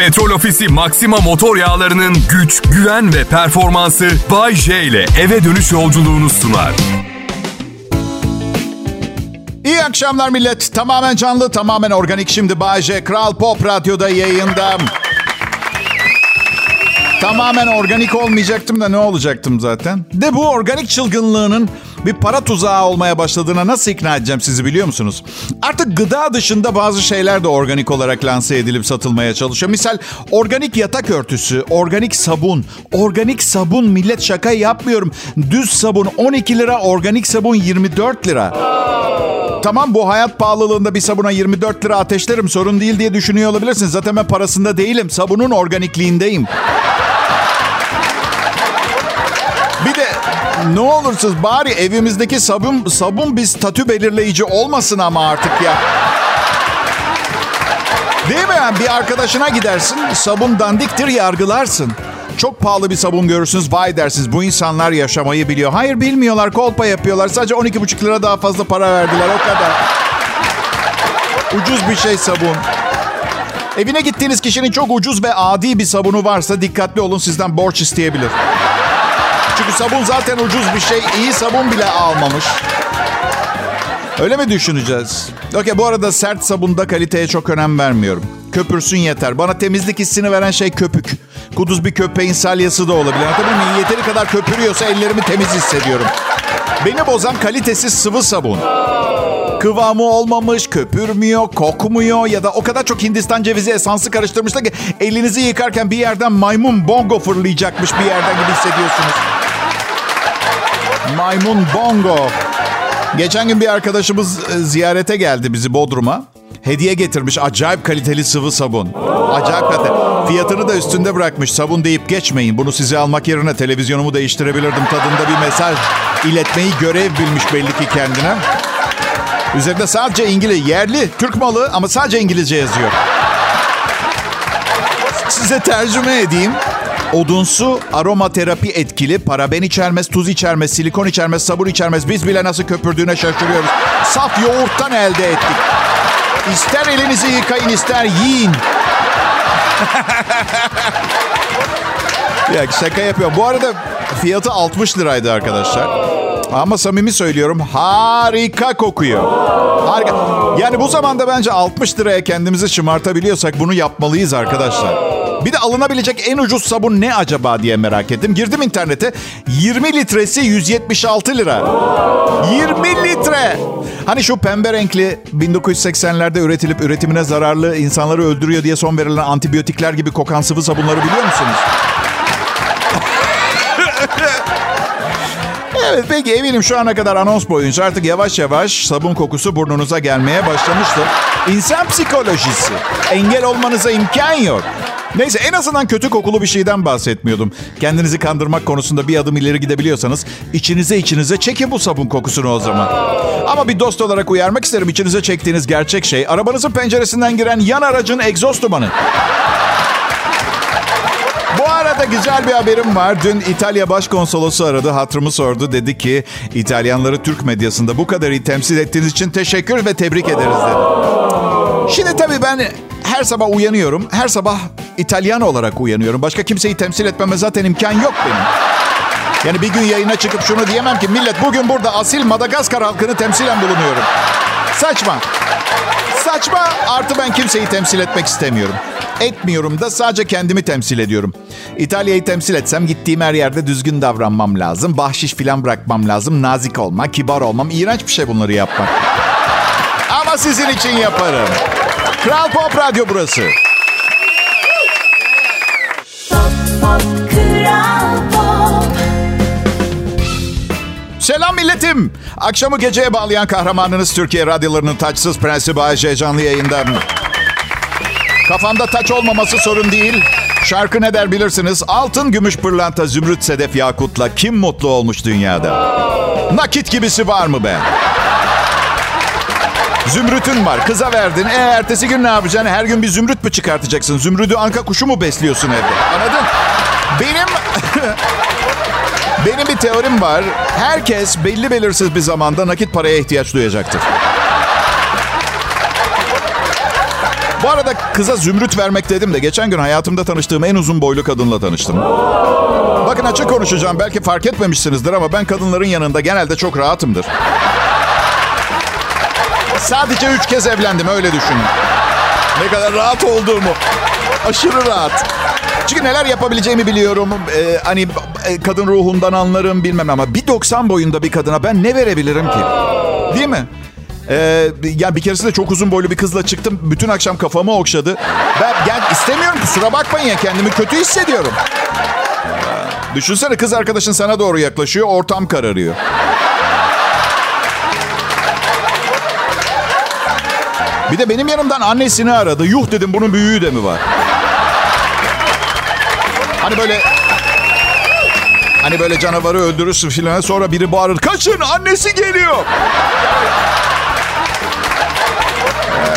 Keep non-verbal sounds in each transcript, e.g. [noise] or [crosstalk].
Petrol Ofisi Maxima motor yağlarının güç, güven ve performansı Bay J ile eve dönüş yolculuğunu sunar. İyi akşamlar millet. Tamamen canlı, tamamen organik. Şimdi Bay J, Kral Pop Radyo'da yayında. Tamamen organik olmayacaktım da ne olacaktım zaten? De bu organik çılgınlığının bir para tuzağı olmaya başladığına nasıl ikna edeceğim sizi biliyor musunuz? Artık gıda dışında bazı şeyler de organik olarak lanse edilip satılmaya çalışıyor. Misal organik yatak örtüsü, organik sabun. Organik sabun millet şaka yapmıyorum. Düz sabun 12 lira, organik sabun 24 lira. Tamam bu hayat pahalılığında bir sabuna 24 lira ateşlerim sorun değil diye düşünüyor olabilirsiniz. Zaten ben parasında değilim. Sabunun organikliğindeyim. Ne olursunuz bari evimizdeki sabun sabun bir statü belirleyici olmasın ama artık ya. Değil mi? Yani bir arkadaşına gidersin, sabun dandiktir yargılarsın. Çok pahalı bir sabun görürsünüz, vay dersiniz. Bu insanlar yaşamayı biliyor. Hayır bilmiyorlar, kolpa yapıyorlar. Sadece 12,5 lira daha fazla para verdiler, o kadar. Ucuz bir şey sabun. Evine gittiğiniz kişinin çok ucuz ve adi bir sabunu varsa dikkatli olun sizden borç isteyebilir. Çünkü sabun zaten ucuz bir şey. İyi sabun bile almamış. Öyle mi düşüneceğiz? Okey bu arada sert sabunda kaliteye çok önem vermiyorum. Köpürsün yeter. Bana temizlik hissini veren şey köpük. Kuduz bir köpeğin salyası da olabilir. Anlatabiliyor muyum? Yeteri kadar köpürüyorsa ellerimi temiz hissediyorum. Beni bozan kalitesiz sıvı sabun. Kıvamı olmamış, köpürmüyor, kokmuyor ya da o kadar çok Hindistan cevizi esansı karıştırmışlar ki elinizi yıkarken bir yerden maymun bongo fırlayacakmış bir yerden gibi hissediyorsunuz. Maymun bongo. Geçen gün bir arkadaşımız e, ziyarete geldi bizi Bodrum'a. Hediye getirmiş acayip kaliteli sıvı sabun. Acayip kaliteli. Fiyatını da üstünde bırakmış. Sabun deyip geçmeyin. Bunu size almak yerine televizyonumu değiştirebilirdim tadında bir mesaj iletmeyi görev bilmiş belli ki kendine. Üzerinde sadece İngiliz, yerli, Türk malı ama sadece İngilizce yazıyor. Size tercüme edeyim. Odunsu, aromaterapi etkili, paraben içermez, tuz içermez, silikon içermez, sabun içermez. Biz bile nasıl köpürdüğüne şaşırıyoruz. Saf yoğurttan elde ettik. İster elinizi yıkayın, ister yiyin. ya şaka yapıyorum. Bu arada fiyatı 60 liraydı arkadaşlar. Ama samimi söylüyorum harika kokuyor. Harika. Yani bu zamanda bence 60 liraya kendimizi şımartabiliyorsak bunu yapmalıyız arkadaşlar. Bir de alınabilecek en ucuz sabun ne acaba diye merak ettim. Girdim internete 20 litresi 176 lira. 20 litre. Hani şu pembe renkli 1980'lerde üretilip üretimine zararlı insanları öldürüyor diye son verilen antibiyotikler gibi kokan sıvı sabunları biliyor musunuz? [laughs] Evet peki eminim şu ana kadar anons boyunca artık yavaş yavaş sabun kokusu burnunuza gelmeye başlamıştır. İnsan psikolojisi. Engel olmanıza imkan yok. Neyse en azından kötü kokulu bir şeyden bahsetmiyordum. Kendinizi kandırmak konusunda bir adım ileri gidebiliyorsanız içinize içinize çekin bu sabun kokusunu o zaman. Ama bir dost olarak uyarmak isterim içinize çektiğiniz gerçek şey arabanızın penceresinden giren yan aracın egzoz dumanı. Bu arada güzel bir haberim var. Dün İtalya Başkonsolosu aradı, hatırımı sordu. Dedi ki İtalyanları Türk medyasında bu kadar iyi temsil ettiğiniz için teşekkür ve tebrik ederiz dedi. Şimdi tabii ben her sabah uyanıyorum. Her sabah İtalyan olarak uyanıyorum. Başka kimseyi temsil etmeme zaten imkan yok benim. Yani bir gün yayına çıkıp şunu diyemem ki millet bugün burada asil Madagaskar halkını temsilen bulunuyorum. Saçma. Saçma artı ben kimseyi temsil etmek istemiyorum. Etmiyorum da sadece kendimi temsil ediyorum. İtalya'yı temsil etsem gittiğim her yerde düzgün davranmam lazım. Bahşiş falan bırakmam lazım. Nazik olma, kibar olmam. İğrenç bir şey bunları yapmak. Ama sizin için yaparım. Kral Pop Radyo burası. Selam milletim. Akşamı geceye bağlayan kahramanınız Türkiye radyolarının taçsız prensi Bayece canlı yayında. Kafamda taç olmaması sorun değil. Şarkı ne der bilirsiniz. Altın, gümüş, pırlanta, zümrüt, sedef, yakutla kim mutlu olmuş dünyada? Nakit gibisi var mı be? Zümrütün var. Kıza verdin. E ertesi gün ne yapacaksın? Her gün bir zümrüt mü çıkartacaksın? Zümrüdü anka kuşu mu besliyorsun evde? Anladın? Benim... [laughs] Benim bir teorim var. Herkes belli belirsiz bir zamanda nakit paraya ihtiyaç duyacaktır. Bu arada kıza zümrüt vermek dedim de geçen gün hayatımda tanıştığım en uzun boylu kadınla tanıştım. Bakın açık konuşacağım. Belki fark etmemişsinizdir ama ben kadınların yanında genelde çok rahatımdır. Sadece üç kez evlendim öyle düşünün. Ne kadar rahat olduğumu. Aşırı rahat. Çünkü neler yapabileceğimi biliyorum. Ee, hani e, kadın ruhundan anlarım bilmem ama bir 90 boyunda bir kadına ben ne verebilirim ki? Değil mi? Ee, yani bir keresinde çok uzun boylu bir kızla çıktım. Bütün akşam kafamı okşadı. Ben yani istemiyorum kusura bakmayın ya kendimi kötü hissediyorum. Ee, düşünsene kız arkadaşın sana doğru yaklaşıyor. Ortam kararıyor. Bir de benim yanımdan annesini aradı. Yuh dedim bunun büyüğü de mi var? Hani böyle Hani böyle canavarı öldürürsün filan sonra biri bağırır. Kaçın annesi geliyor.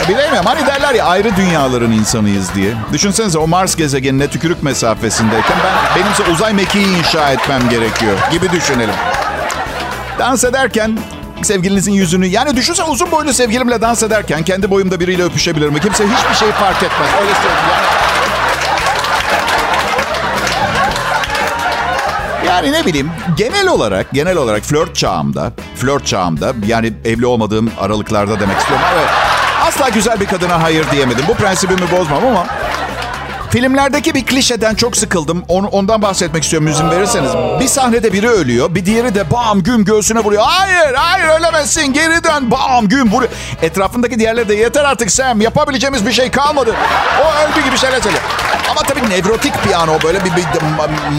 Ee, bilemiyorum hani derler ya ayrı dünyaların insanıyız diye. Düşünsenize o Mars gezegenine tükürük mesafesindeyken ben benimse uzay mekiği inşa etmem gerekiyor gibi düşünelim. Dans ederken sevgilinizin yüzünü... Yani düşünsene uzun boylu sevgilimle dans ederken kendi boyumda biriyle öpüşebilir mi? Kimse hiçbir şey fark etmez. Öyle söyleyeyim. Yani... yani ne bileyim genel olarak genel olarak flört çağımda flört çağımda yani evli olmadığım aralıklarda demek istiyorum. Evet, asla güzel bir kadına hayır diyemedim. Bu prensibimi bozmam ama Filmlerdeki bir klişeden çok sıkıldım. Onu, ondan bahsetmek istiyorum izin verirseniz. Bir sahnede biri ölüyor. Bir diğeri de bam güm göğsüne vuruyor. Hayır hayır ölemezsin geri dön bam güm vuruyor. Etrafındaki diğerleri de yeter artık Sam yapabileceğimiz bir şey kalmadı. O öldü gibi şeyler söylüyor. Ama tabii nevrotik bir an o böyle bir, bir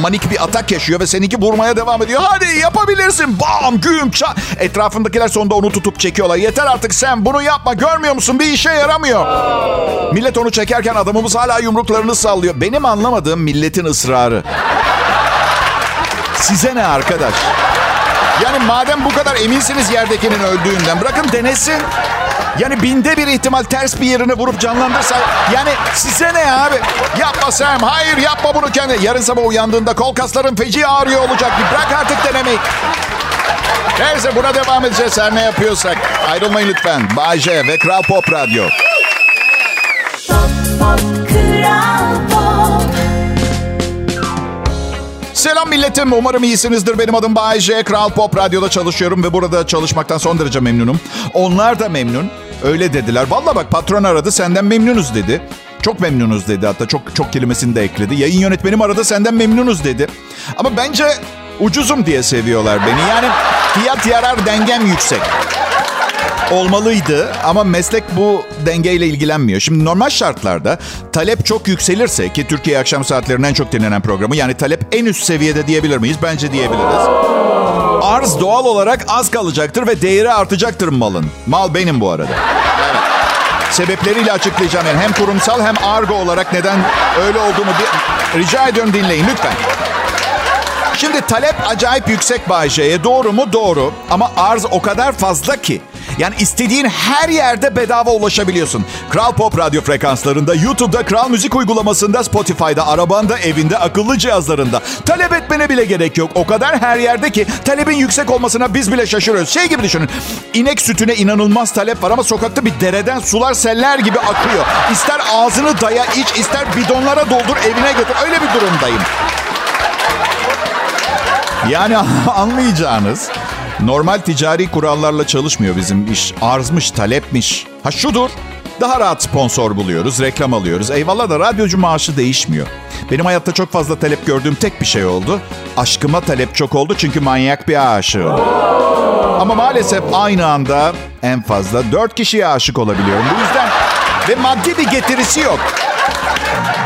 manik bir atak yaşıyor ve seninki vurmaya devam ediyor. Hadi yapabilirsin bam güm ça. Etrafındakiler sonunda onu tutup çekiyorlar. Yeter artık Sam bunu yapma görmüyor musun bir işe yaramıyor. Millet onu çekerken adamımız hala yumruklarını sallıyor. Benim anlamadığım milletin ısrarı. Size ne arkadaş? Yani madem bu kadar eminsiniz yerdekinin öldüğünden bırakın denesin. Yani binde bir ihtimal ters bir yerine vurup canlandırsa... Yani size ne abi? Yapma Sam. Hayır yapma bunu kendi. Yarın sabah uyandığında kol kasların feci ağrıyor olacak. Bırak artık denemeyi. Neyse buna devam edeceğiz her ne yapıyorsak. Ayrılmayın lütfen. Bay J ve Kral Pop Radyo. Selam milletim. Umarım iyisinizdir. Benim adım Bay J. Kral Pop Radyo'da çalışıyorum ve burada çalışmaktan son derece memnunum. Onlar da memnun. Öyle dediler. Valla bak patron aradı senden memnunuz dedi. Çok memnunuz dedi hatta çok çok kelimesini de ekledi. Yayın yönetmenim aradı senden memnunuz dedi. Ama bence ucuzum diye seviyorlar beni. Yani fiyat yarar dengem yüksek olmalıydı ama meslek bu dengeyle ilgilenmiyor. Şimdi normal şartlarda talep çok yükselirse ki Türkiye akşam saatlerinin en çok dinlenen programı yani talep en üst seviyede diyebilir miyiz? Bence diyebiliriz. Arz doğal olarak az kalacaktır ve değeri artacaktır malın. Mal benim bu arada. Evet. Sebepleriyle açıklayacağım yani hem kurumsal hem argo olarak neden öyle olduğunu bir... rica ediyorum dinleyin lütfen. Şimdi talep acayip yüksek Bayce'ye. Doğru mu? Doğru. Ama arz o kadar fazla ki. Yani istediğin her yerde bedava ulaşabiliyorsun. Kral Pop radyo frekanslarında, YouTube'da, Kral Müzik uygulamasında, Spotify'da, arabanda, evinde, akıllı cihazlarında. Talep etmene bile gerek yok. O kadar her yerde ki talebin yüksek olmasına biz bile şaşırıyoruz. Şey gibi düşünün. İnek sütüne inanılmaz talep var ama sokakta bir dereden sular seller gibi akıyor. İster ağzını daya iç, ister bidonlara doldur evine götür. Öyle bir durumdayım. Yani [laughs] anlayacağınız normal ticari kurallarla çalışmıyor bizim iş. Arzmış, talepmiş. Ha şudur. Daha rahat sponsor buluyoruz, reklam alıyoruz. Eyvallah da radyocu maaşı değişmiyor. Benim hayatta çok fazla talep gördüğüm tek bir şey oldu. Aşkıma talep çok oldu çünkü manyak bir aşığım. Ama maalesef aynı anda en fazla dört kişiye aşık olabiliyorum. Bu yüzden ve maddi bir getirisi yok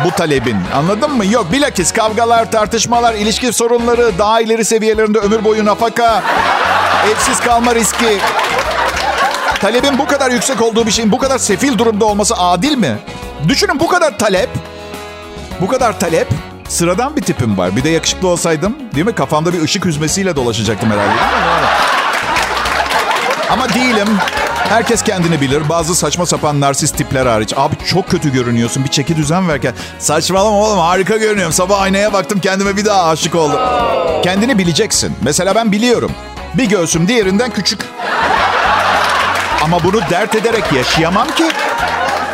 bu talebin. Anladın mı? Yok bilakis kavgalar, tartışmalar, ilişki sorunları, daha ileri seviyelerinde ömür boyu nafaka, evsiz kalma riski. Talebin bu kadar yüksek olduğu bir şeyin bu kadar sefil durumda olması adil mi? Düşünün bu kadar talep, bu kadar talep sıradan bir tipim var. Bir de yakışıklı olsaydım değil mi? Kafamda bir ışık hüzmesiyle dolaşacaktım herhalde. Ama değilim. Herkes kendini bilir. Bazı saçma sapan narsist tipler hariç. Abi çok kötü görünüyorsun. Bir çeki düzen verken. Saçmalama oğlum harika görünüyorum. Sabah aynaya baktım kendime bir daha aşık oldum. Kendini bileceksin. Mesela ben biliyorum. Bir göğsüm diğerinden küçük. Ama bunu dert ederek yaşayamam ki.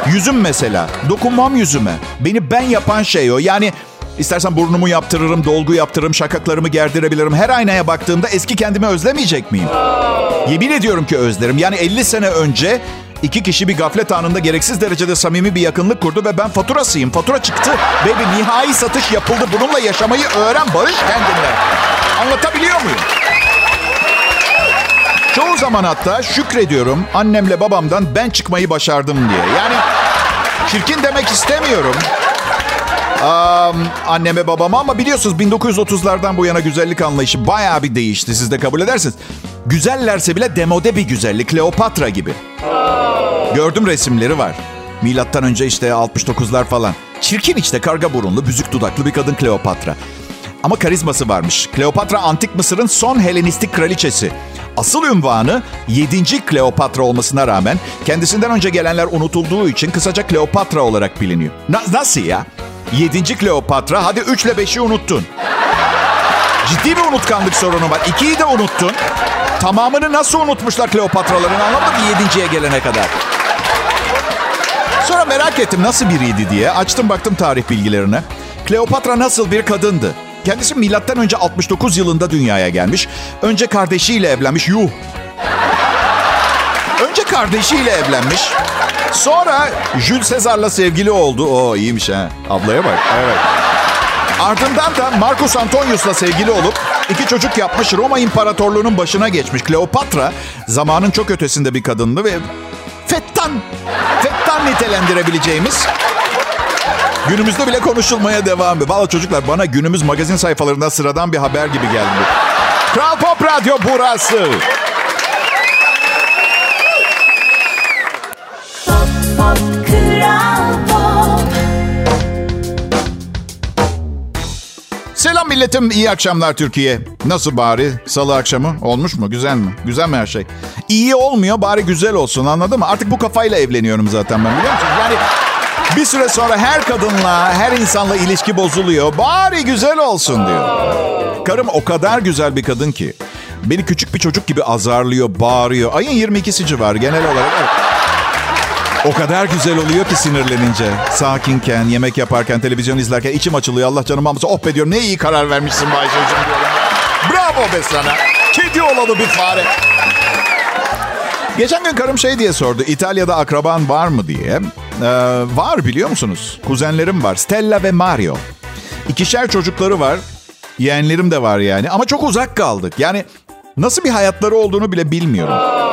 Yüzüm mesela. Dokunmam yüzüme. Beni ben yapan şey o. Yani istersen burnumu yaptırırım, dolgu yaptırırım, şakaklarımı gerdirebilirim. Her aynaya baktığımda eski kendimi özlemeyecek miyim? Yemin ediyorum ki özlerim. Yani 50 sene önce iki kişi bir gaflet anında gereksiz derecede samimi bir yakınlık kurdu ve ben faturasıyım. Fatura çıktı bir nihai satış yapıldı. Bununla yaşamayı öğren, barış kendinle. Anlatabiliyor muyum? Çoğu zaman hatta şükrediyorum annemle babamdan ben çıkmayı başardım diye. Yani çirkin demek istemiyorum. Um, anneme babama ama biliyorsunuz 1930'lardan bu yana güzellik anlayışı bayağı bir değişti. Siz de kabul edersiniz. Güzellerse bile demode bir güzellik. Kleopatra gibi. Gördüm resimleri var. Milattan önce işte 69'lar falan. Çirkin işte karga burunlu, büzük dudaklı bir kadın Kleopatra. Ama karizması varmış. Kleopatra antik Mısır'ın son Helenistik kraliçesi. Asıl ünvanı 7. Kleopatra olmasına rağmen kendisinden önce gelenler unutulduğu için kısaca Kleopatra olarak biliniyor. Na- nasıl ya? 7. Kleopatra hadi 3 ile 5'i unuttun. Ciddi bir unutkanlık sorunu var. 2'yi de unuttun. Tamamını nasıl unutmuşlar Kleopatraların anlamadım 7.ye gelene kadar. Sonra merak ettim nasıl biriydi diye. Açtım baktım tarih bilgilerine. Kleopatra nasıl bir kadındı? Kendisi milattan önce 69 yılında dünyaya gelmiş. Önce kardeşiyle evlenmiş. Yuh. Önce kardeşiyle evlenmiş. Sonra Jules Caesar'la sevgili oldu. O iyiymiş ha. Ablaya bak. Evet. Ardından da Marcus Antonius'la sevgili olup iki çocuk yapmış Roma İmparatorluğu'nun başına geçmiş. Kleopatra zamanın çok ötesinde bir kadındı ve fettan, fettan nitelendirebileceğimiz günümüzde bile konuşulmaya devam ediyor. Valla çocuklar bana günümüz magazin sayfalarından sıradan bir haber gibi geldi. Kral Pop Radyo burası. Selam milletim, iyi akşamlar Türkiye. Nasıl bari? Salı akşamı olmuş mu? Güzel mi? Güzel mi her şey? İyi olmuyor bari güzel olsun anladın mı? Artık bu kafayla evleniyorum zaten ben biliyor musun? Yani bir süre sonra her kadınla, her insanla ilişki bozuluyor. Bari güzel olsun diyor. Karım o kadar güzel bir kadın ki. Beni küçük bir çocuk gibi azarlıyor, bağırıyor. Ayın 22'si civarı genel olarak. Evet. O kadar güzel oluyor ki sinirlenince. Sakinken, yemek yaparken, televizyon izlerken içim açılıyor. Allah canım almasın. Oh be diyorum ne iyi karar vermişsin Bayşe'cim. Bravo be sana. Kedi olalı bir fare. Geçen gün karım şey diye sordu. İtalya'da akraban var mı diye. Ee, var biliyor musunuz? Kuzenlerim var. Stella ve Mario. İkişer çocukları var. Yeğenlerim de var yani. Ama çok uzak kaldık. Yani nasıl bir hayatları olduğunu bile bilmiyorum.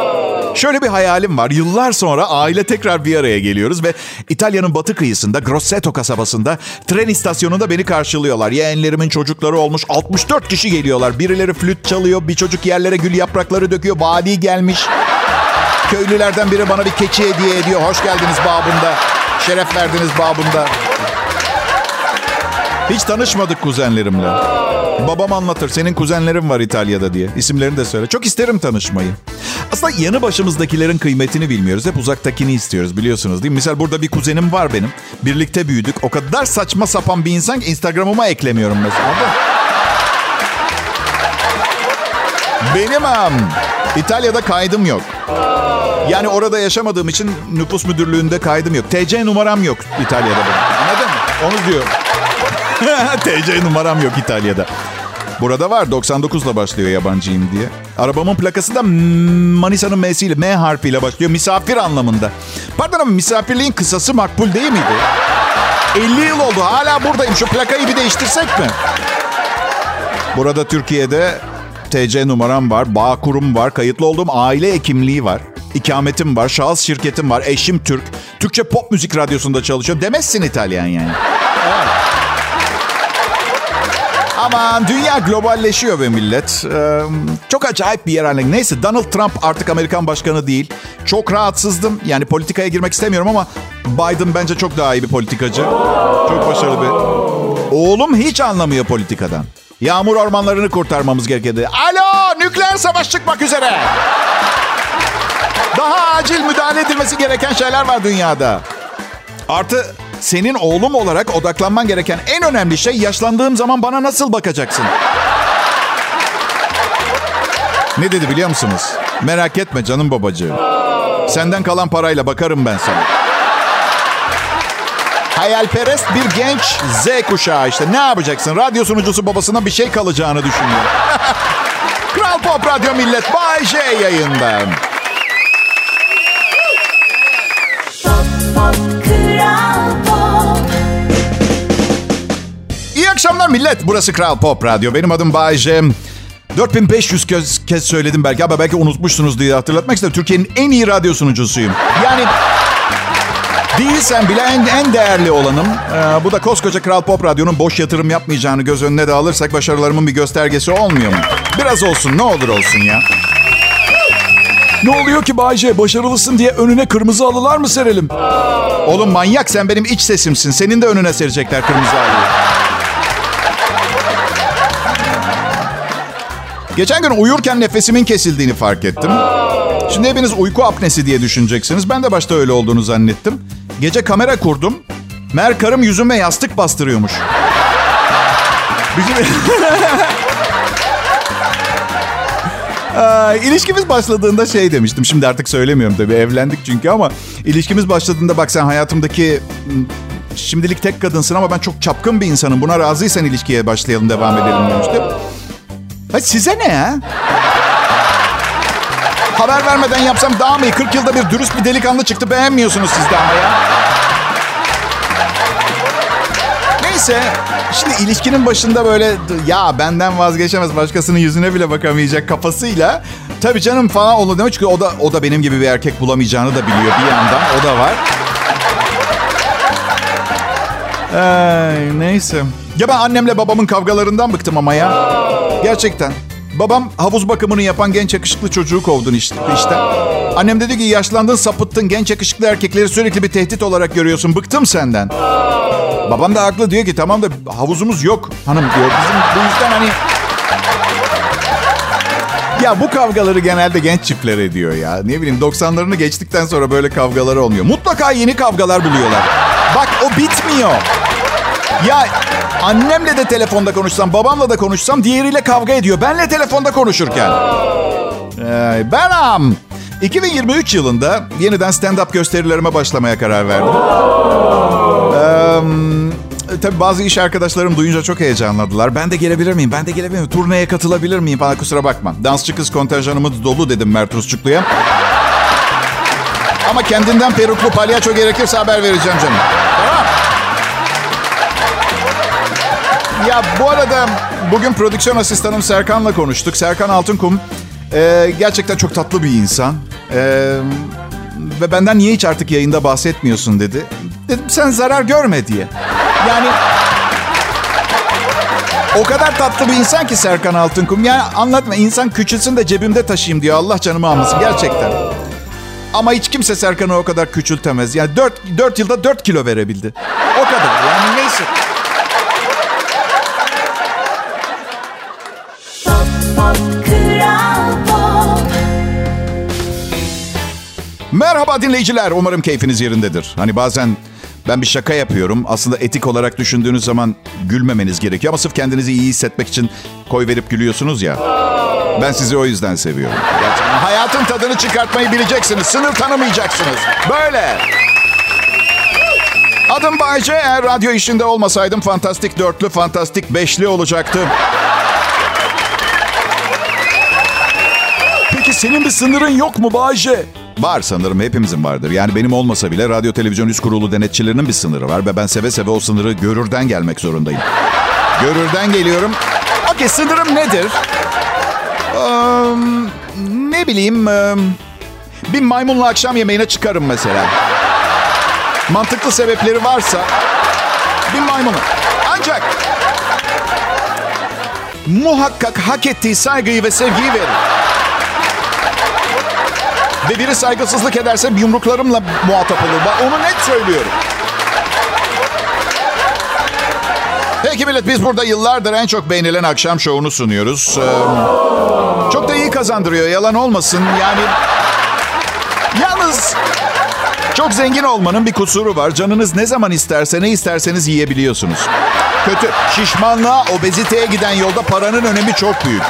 Şöyle bir hayalim var. Yıllar sonra aile tekrar bir araya geliyoruz ve İtalya'nın batı kıyısında Grosseto kasabasında tren istasyonunda beni karşılıyorlar. Yeğenlerimin çocukları olmuş 64 kişi geliyorlar. Birileri flüt çalıyor, bir çocuk yerlere gül yaprakları döküyor. Vali gelmiş. Köylülerden biri bana bir keçi hediye ediyor. Hoş geldiniz babında. Şeref verdiniz babında. Hiç tanışmadık kuzenlerimle. Babam anlatır. Senin kuzenlerin var İtalya'da diye. İsimlerini de söyle. Çok isterim tanışmayı. Aslında yanı başımızdakilerin kıymetini bilmiyoruz. Hep uzaktakini istiyoruz biliyorsunuz değil mi? Misal burada bir kuzenim var benim. Birlikte büyüdük. O kadar saçma sapan bir insan ki Instagram'ıma eklemiyorum mesela. Anladın mı? Benim am, İtalya'da kaydım yok. Yani orada yaşamadığım için nüfus müdürlüğünde kaydım yok. TC numaram yok İtalya'da benim. Anladın mı? Onu diyor. [laughs] TC numaram yok İtalya'da. Burada var 99 ile başlıyor yabancıyım diye. Arabamın plakası da Manisa'nın M'siyle M harfiyle başlıyor. Misafir anlamında. Pardon ama misafirliğin kısası makbul değil miydi? 50 yıl oldu hala buradayım. Şu plakayı bir değiştirsek mi? Burada Türkiye'de TC numaram var, bağ kurum var, kayıtlı olduğum aile hekimliği var. İkametim var, şahıs şirketim var, eşim Türk. Türkçe pop müzik radyosunda çalışıyorum. Demezsin İtalyan yani. Aman dünya globalleşiyor be millet. Ee, çok acayip bir yer haline. Neyse Donald Trump artık Amerikan başkanı değil. Çok rahatsızdım. Yani politikaya girmek istemiyorum ama Biden bence çok daha iyi bir politikacı. Çok başarılı bir. Oğlum hiç anlamıyor politikadan. Yağmur ormanlarını kurtarmamız gerekirdi. Alo nükleer savaş çıkmak üzere. Daha acil müdahale edilmesi gereken şeyler var dünyada. Artı senin oğlum olarak odaklanman gereken en önemli şey yaşlandığım zaman bana nasıl bakacaksın? Ne dedi biliyor musunuz? Merak etme canım babacığım. Senden kalan parayla bakarım ben sana. Hayalperest bir genç Z kuşağı işte. Ne yapacaksın? Radyo sunucusu babasına bir şey kalacağını düşünüyor. [laughs] Kral Pop Radyo Millet Bay J yayında. Akşamlar millet. Burası Kral Pop Radyo. Benim adım Bay J. 4500 kez, kez söyledim belki ama belki unutmuşsunuz diye hatırlatmak istedim. Türkiye'nin en iyi radyo sunucusuyum. Yani değilsen bile en, en değerli olanım. Ee, bu da koskoca Kral Pop Radyo'nun boş yatırım yapmayacağını göz önüne de alırsak başarılarımın bir göstergesi olmuyor mu? Biraz olsun ne olur olsun ya. Ne oluyor ki Bayce? Başarılısın diye önüne kırmızı halılar mı serelim? Oğlum manyak sen benim iç sesimsin. Senin de önüne serecekler kırmızı halıyı. Geçen gün uyurken nefesimin kesildiğini fark ettim. Şimdi hepiniz uyku apnesi diye düşüneceksiniz. Ben de başta öyle olduğunu zannettim. Gece kamera kurdum. Mer karım yüzüme yastık bastırıyormuş. Bizim... [laughs] Aa, ilişkimiz başladığında şey demiştim. Şimdi artık söylemiyorum tabii. Evlendik çünkü ama ilişkimiz başladığında bak sen hayatımdaki şimdilik tek kadınsın ama ben çok çapkın bir insanım. Buna razıysan ilişkiye başlayalım, devam edelim demiştim. Ha size ne ya? Haber vermeden yapsam daha mı iyi? 40 yılda bir dürüst bir delikanlı çıktı. Beğenmiyorsunuz siz de ama ya. Neyse. Şimdi ilişkinin başında böyle ya benden vazgeçemez başkasının yüzüne bile bakamayacak kafasıyla tabii canım falan olur demek çünkü o da o da benim gibi bir erkek bulamayacağını da biliyor bir yandan o da var. Ay, neyse. Ya ben annemle babamın kavgalarından bıktım ama ya. Gerçekten. Babam havuz bakımını yapan genç yakışıklı çocuğu kovdun işte. işte. Annem dedi ki yaşlandın sapıttın genç yakışıklı erkekleri sürekli bir tehdit olarak görüyorsun. Bıktım senden. Babam da haklı diyor ki tamam da havuzumuz yok hanım diyor. Bizim bu yüzden hani... Ya bu kavgaları genelde genç çiftler ediyor ya. Ne bileyim 90'larını geçtikten sonra böyle kavgalar olmuyor. Mutlaka yeni kavgalar buluyorlar. Bak o bitmiyor. Ya annemle de telefonda konuşsam, babamla da konuşsam diğeriyle kavga ediyor. Benle telefonda konuşurken. Ee, Benam. 2023 yılında yeniden stand-up gösterilerime başlamaya karar verdim. Ee, tabii bazı iş arkadaşlarım duyunca çok heyecanladılar. Ben de gelebilir miyim? Ben de gelebilir miyim? Turneye katılabilir miyim? Bana kusura bakma. Dansçı kız kontenjanımız dolu dedim Mert Rusçuklu'ya. Ama kendinden peruklu palyaço gerekirse haber vereceğim canım. Ya bu arada bugün prodüksiyon asistanım Serkan'la konuştuk. Serkan Altınkum e, gerçekten çok tatlı bir insan. E, ve benden niye hiç artık yayında bahsetmiyorsun dedi. Dedim sen zarar görme diye. Yani o kadar tatlı bir insan ki Serkan Altınkum. Yani anlatma insan küçülsün de cebimde taşıyayım diyor. Allah canımı almasın gerçekten. Ama hiç kimse Serkan'ı o kadar küçültemez. Yani 4, 4 yılda 4 kilo verebildi. O kadar yani neyse. Merhaba dinleyiciler. Umarım keyfiniz yerindedir. Hani bazen ben bir şaka yapıyorum. Aslında etik olarak düşündüğünüz zaman gülmemeniz gerekiyor. Ama sırf kendinizi iyi hissetmek için koy verip gülüyorsunuz ya. Ben sizi o yüzden seviyorum. Gerçekten hayatın tadını çıkartmayı bileceksiniz. Sınır tanımayacaksınız. Böyle. Adım Bayce. Eğer radyo işinde olmasaydım fantastik dörtlü, fantastik beşli olacaktım. Peki senin bir sınırın yok mu Bayce? Var sanırım hepimizin vardır. Yani benim olmasa bile radyo televizyon üst kurulu denetçilerinin bir sınırı var. Ve ben seve seve o sınırı görürden gelmek zorundayım. görürden geliyorum. Okey sınırım nedir? Eee, ne bileyim eee, bir maymunla akşam yemeğine çıkarım mesela. Mantıklı sebepleri varsa bir maymunu. Ancak muhakkak hak ettiği saygıyı ve sevgiyi verir. Ve biri saygısızlık ederse yumruklarımla muhatap olur. Ben onu net söylüyorum. Peki millet biz burada yıllardır en çok beğenilen akşam şovunu sunuyoruz. Ee, çok da iyi kazandırıyor yalan olmasın. Yani yalnız çok zengin olmanın bir kusuru var. Canınız ne zaman isterse ne isterseniz yiyebiliyorsunuz. Kötü. Şişmanlığa, obeziteye giden yolda paranın önemi çok büyük.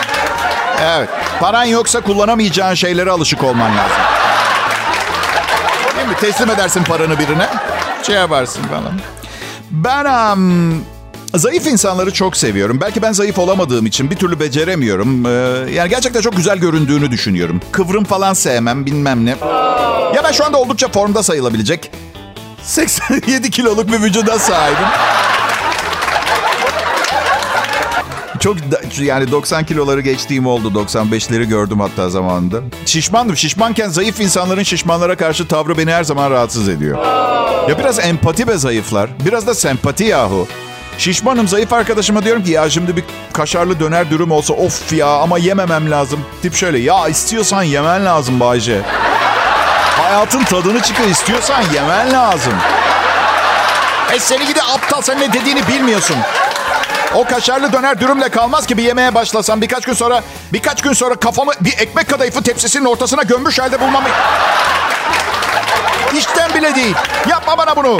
Evet. Paran yoksa kullanamayacağın şeylere alışık olman lazım. Değil mi? Teslim edersin paranı birine. Şey yaparsın falan. Ben am, zayıf insanları çok seviyorum. Belki ben zayıf olamadığım için bir türlü beceremiyorum. Ee, yani gerçekten çok güzel göründüğünü düşünüyorum. Kıvrım falan sevmem bilmem ne. Ya ben şu anda oldukça formda sayılabilecek 87 kiloluk bir vücuda sahibim. Çok yani 90 kiloları geçtiğim oldu. 95'leri gördüm hatta zamanında. Şişmandım. Şişmanken zayıf insanların şişmanlara karşı tavrı beni her zaman rahatsız ediyor. Ya biraz empati be zayıflar. Biraz da sempati yahu. Şişmanım zayıf arkadaşıma diyorum ki ya şimdi bir kaşarlı döner dürüm olsa of ya ama yememem lazım. Tip şöyle ya istiyorsan yemen lazım Bayce. Hayatın tadını çıkar istiyorsan yemen lazım. E seni gidi aptal sen ne dediğini bilmiyorsun. O kaşarlı döner dürümle kalmaz ki bir yemeğe başlasam birkaç gün sonra birkaç gün sonra kafamı bir ekmek kadayıfı tepsisinin ortasına gömmüş halde bulmamı... İşten bile değil. Yapma bana bunu.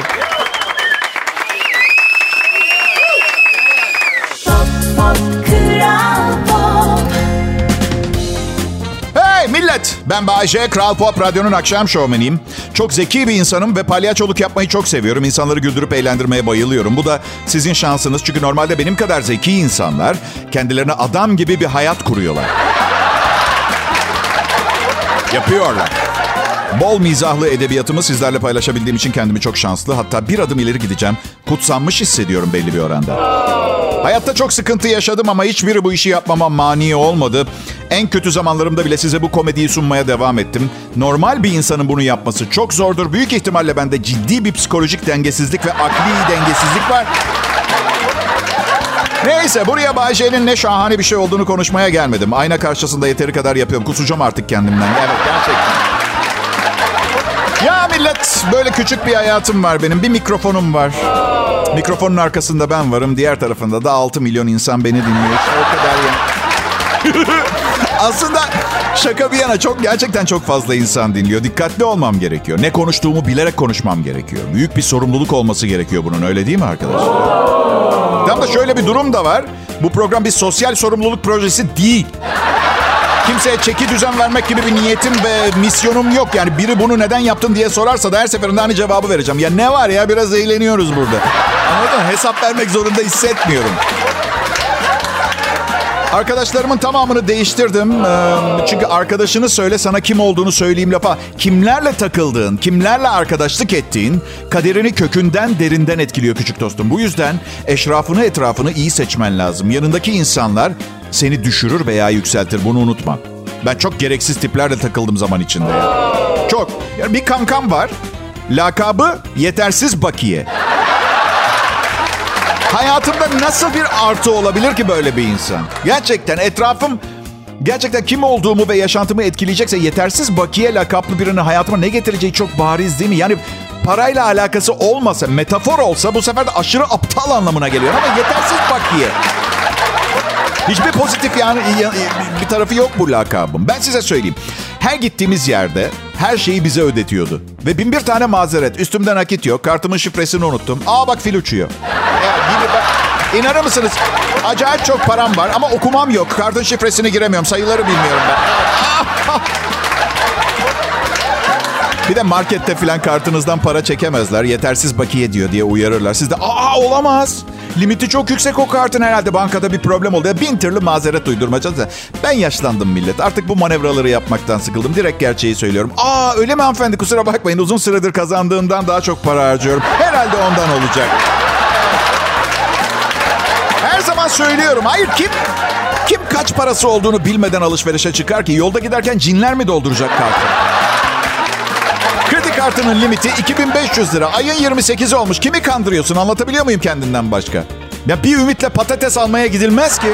Pop Pop Hey millet! Ben Bayece, Kral Pop Radyo'nun akşam şovmeniyim. Çok zeki bir insanım ve palyaçoluk yapmayı çok seviyorum. İnsanları güldürüp eğlendirmeye bayılıyorum. Bu da sizin şansınız. Çünkü normalde benim kadar zeki insanlar kendilerine adam gibi bir hayat kuruyorlar. Yapıyorlar. Bol mizahlı edebiyatımı sizlerle paylaşabildiğim için kendimi çok şanslı. Hatta bir adım ileri gideceğim. Kutsanmış hissediyorum belli bir oranda. Hayatta çok sıkıntı yaşadım ama hiçbiri bu işi yapmama mani olmadı. En kötü zamanlarımda bile size bu komediyi sunmaya devam ettim. Normal bir insanın bunu yapması çok zordur. Büyük ihtimalle bende ciddi bir psikolojik dengesizlik ve akli dengesizlik var. Neyse buraya Bayce'nin ne şahane bir şey olduğunu konuşmaya gelmedim. Ayna karşısında yeteri kadar yapıyorum. Kusacağım artık kendimden. Evet gerçekten. Ya millet böyle küçük bir hayatım var benim. Bir mikrofonum var. Mikrofonun arkasında ben varım. Diğer tarafında da 6 milyon insan beni dinliyor. O kadar ya. [laughs] Aslında şaka bir yana çok gerçekten çok fazla insan dinliyor. Dikkatli olmam gerekiyor. Ne konuştuğumu bilerek konuşmam gerekiyor. Büyük bir sorumluluk olması gerekiyor bunun öyle değil mi arkadaşlar? Tam da şöyle bir durum da var. Bu program bir sosyal sorumluluk projesi değil. Kimseye çeki düzen vermek gibi bir niyetim ve misyonum yok. Yani biri bunu neden yaptın diye sorarsa da her seferinde aynı cevabı vereceğim. Ya ne var ya biraz eğleniyoruz burada. Anladın mı? Hesap vermek zorunda hissetmiyorum. Arkadaşlarımın tamamını değiştirdim. Ee, Çünkü arkadaşını söyle sana kim olduğunu söyleyeyim lafa. Kimlerle takıldığın, kimlerle arkadaşlık ettiğin kaderini kökünden derinden etkiliyor küçük dostum. Bu yüzden eşrafını etrafını iyi seçmen lazım. Yanındaki insanlar seni düşürür veya yükseltir. Bunu unutma. Ben çok gereksiz tiplerle takıldım zaman içinde. Çok. Yani bir kankam var. Lakabı yetersiz bakiye. Hayatımda nasıl bir artı olabilir ki böyle bir insan? Gerçekten etrafım gerçekten kim olduğumu ve yaşantımı etkileyecekse yetersiz bakiye lakaplı birinin hayatıma ne getireceği çok bariz değil mi? Yani parayla alakası olmasa, metafor olsa bu sefer de aşırı aptal anlamına geliyor ama yetersiz bakiye. Hiçbir pozitif yani bir tarafı yok bu lakabın. Ben size söyleyeyim. Her gittiğimiz yerde her şeyi bize ödetiyordu. Ve bin bir tane mazeret. Üstümden nakit yok. Kartımın şifresini unuttum. Aa bak fil uçuyor. Ya, gibi İnanır mısınız? Acayip çok param var ama okumam yok. Kartın şifresini giremiyorum. Sayıları bilmiyorum ben. [laughs] Bir de markette filan kartınızdan para çekemezler. Yetersiz bakiye diyor diye uyarırlar. Siz de aa olamaz. Limiti çok yüksek o kartın herhalde bankada bir problem oldu. Ya bin türlü mazeret uydurmaca. Ben yaşlandım millet. Artık bu manevraları yapmaktan sıkıldım. Direkt gerçeği söylüyorum. Aa öyle mi hanımefendi kusura bakmayın. Uzun süredir kazandığımdan daha çok para harcıyorum. Herhalde ondan olacak. Her zaman söylüyorum. Hayır kim kim kaç parası olduğunu bilmeden alışverişe çıkar ki? Yolda giderken cinler mi dolduracak kartı? Kartının limiti 2500 lira. Ayın 28'i olmuş. Kimi kandırıyorsun? Anlatabiliyor muyum kendinden başka? Ya bir ümitle patates almaya gidilmez ki.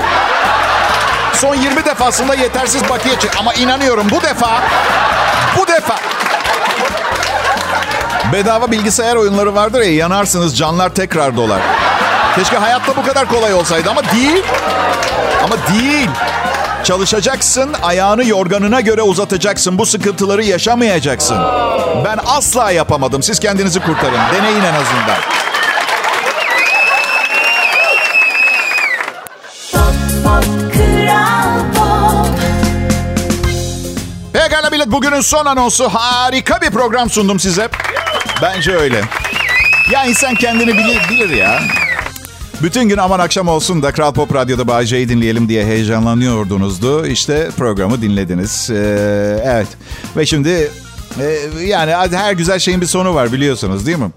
Son 20 defasında yetersiz bakiye çık. Ama inanıyorum bu defa, bu defa. Bedava bilgisayar oyunları vardır ya yanarsınız canlar tekrar dolar. Keşke hayatta bu kadar kolay olsaydı ama değil. Ama değil. Çalışacaksın, ayağını yorganına göre uzatacaksın. Bu sıkıntıları yaşamayacaksın. Ben asla yapamadım. Siz kendinizi kurtarın. Deneyin en azından. Pekala millet bugünün son anonsu harika bir program sundum size. Bence öyle. Ya insan kendini bilir, bilir ya. Bütün gün aman akşam olsun da Kral Pop Radyo'da Bay dinleyelim diye heyecanlanıyordunuzdu. İşte programı dinlediniz. Ee, evet. Ve şimdi e, yani her güzel şeyin bir sonu var biliyorsunuz değil mi?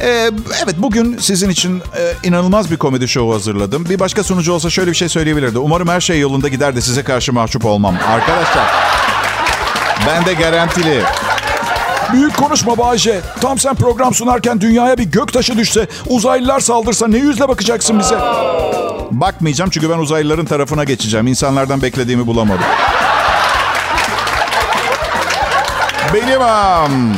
Ee, evet bugün sizin için e, inanılmaz bir komedi şovu hazırladım. Bir başka sunucu olsa şöyle bir şey söyleyebilirdi. Umarım her şey yolunda gider de size karşı mahcup olmam. Arkadaşlar ben de garantili. Büyük konuşma Bayce. Tam sen program sunarken dünyaya bir gök taşı düşse, uzaylılar saldırsa ne yüzle bakacaksın bize? Bakmayacağım çünkü ben uzaylıların tarafına geçeceğim. İnsanlardan beklediğimi bulamadım. Benim um,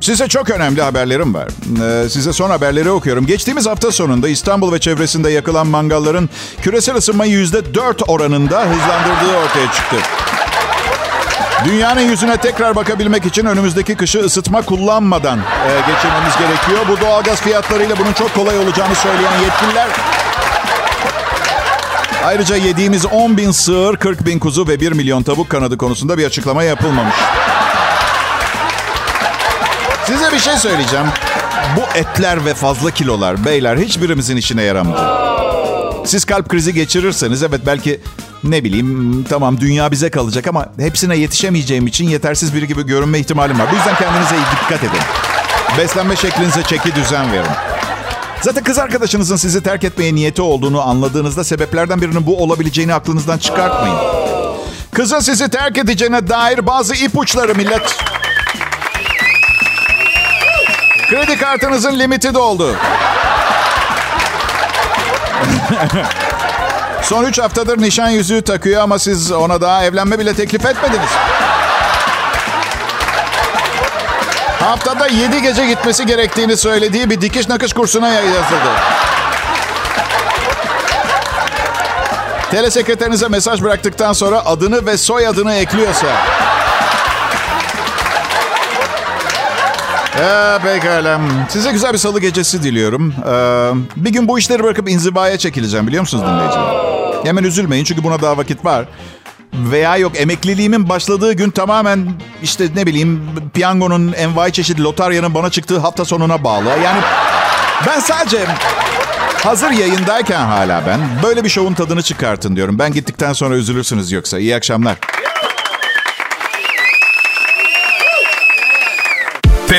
size çok önemli haberlerim var. Ee, size son haberleri okuyorum. Geçtiğimiz hafta sonunda İstanbul ve çevresinde yakılan mangalların küresel ısınmayı %4 oranında hızlandırdığı ortaya çıktı. Dünyanın yüzüne tekrar bakabilmek için önümüzdeki kışı ısıtma kullanmadan e, geçirmemiz gerekiyor. Bu doğalgaz fiyatlarıyla bunun çok kolay olacağını söyleyen yetkililer... Ayrıca yediğimiz 10 bin sığır, 40 bin kuzu ve 1 milyon tavuk kanadı konusunda bir açıklama yapılmamış. Size bir şey söyleyeceğim. Bu etler ve fazla kilolar beyler hiçbirimizin işine yaramadı. Siz kalp krizi geçirirseniz evet belki ne bileyim tamam dünya bize kalacak ama hepsine yetişemeyeceğim için yetersiz biri gibi görünme ihtimalim var. Bu yüzden kendinize iyi dikkat edin. Beslenme şeklinize çeki düzen verin. Zaten kız arkadaşınızın sizi terk etmeye niyeti olduğunu anladığınızda sebeplerden birinin bu olabileceğini aklınızdan çıkartmayın. Kızın sizi terk edeceğine dair bazı ipuçları millet. Kredi kartınızın limiti doldu. [laughs] Son 3 haftadır nişan yüzüğü takıyor ama siz ona daha evlenme bile teklif etmediniz. Haftada 7 gece gitmesi gerektiğini söylediği bir dikiş nakış kursuna yazıldı. Telesekreterinize mesaj bıraktıktan sonra adını ve soyadını ekliyorsa... Ya pekala. Size güzel bir salı gecesi diliyorum. Ee, bir gün bu işleri bırakıp inzivaya çekileceğim biliyor musunuz dinleyiciler? Hemen üzülmeyin çünkü buna daha vakit var. Veya yok emekliliğimin başladığı gün tamamen işte ne bileyim piyangonun envai çeşit lotaryanın bana çıktığı hafta sonuna bağlı. Yani ben sadece hazır yayındayken hala ben böyle bir şovun tadını çıkartın diyorum. Ben gittikten sonra üzülürsünüz yoksa. İyi akşamlar.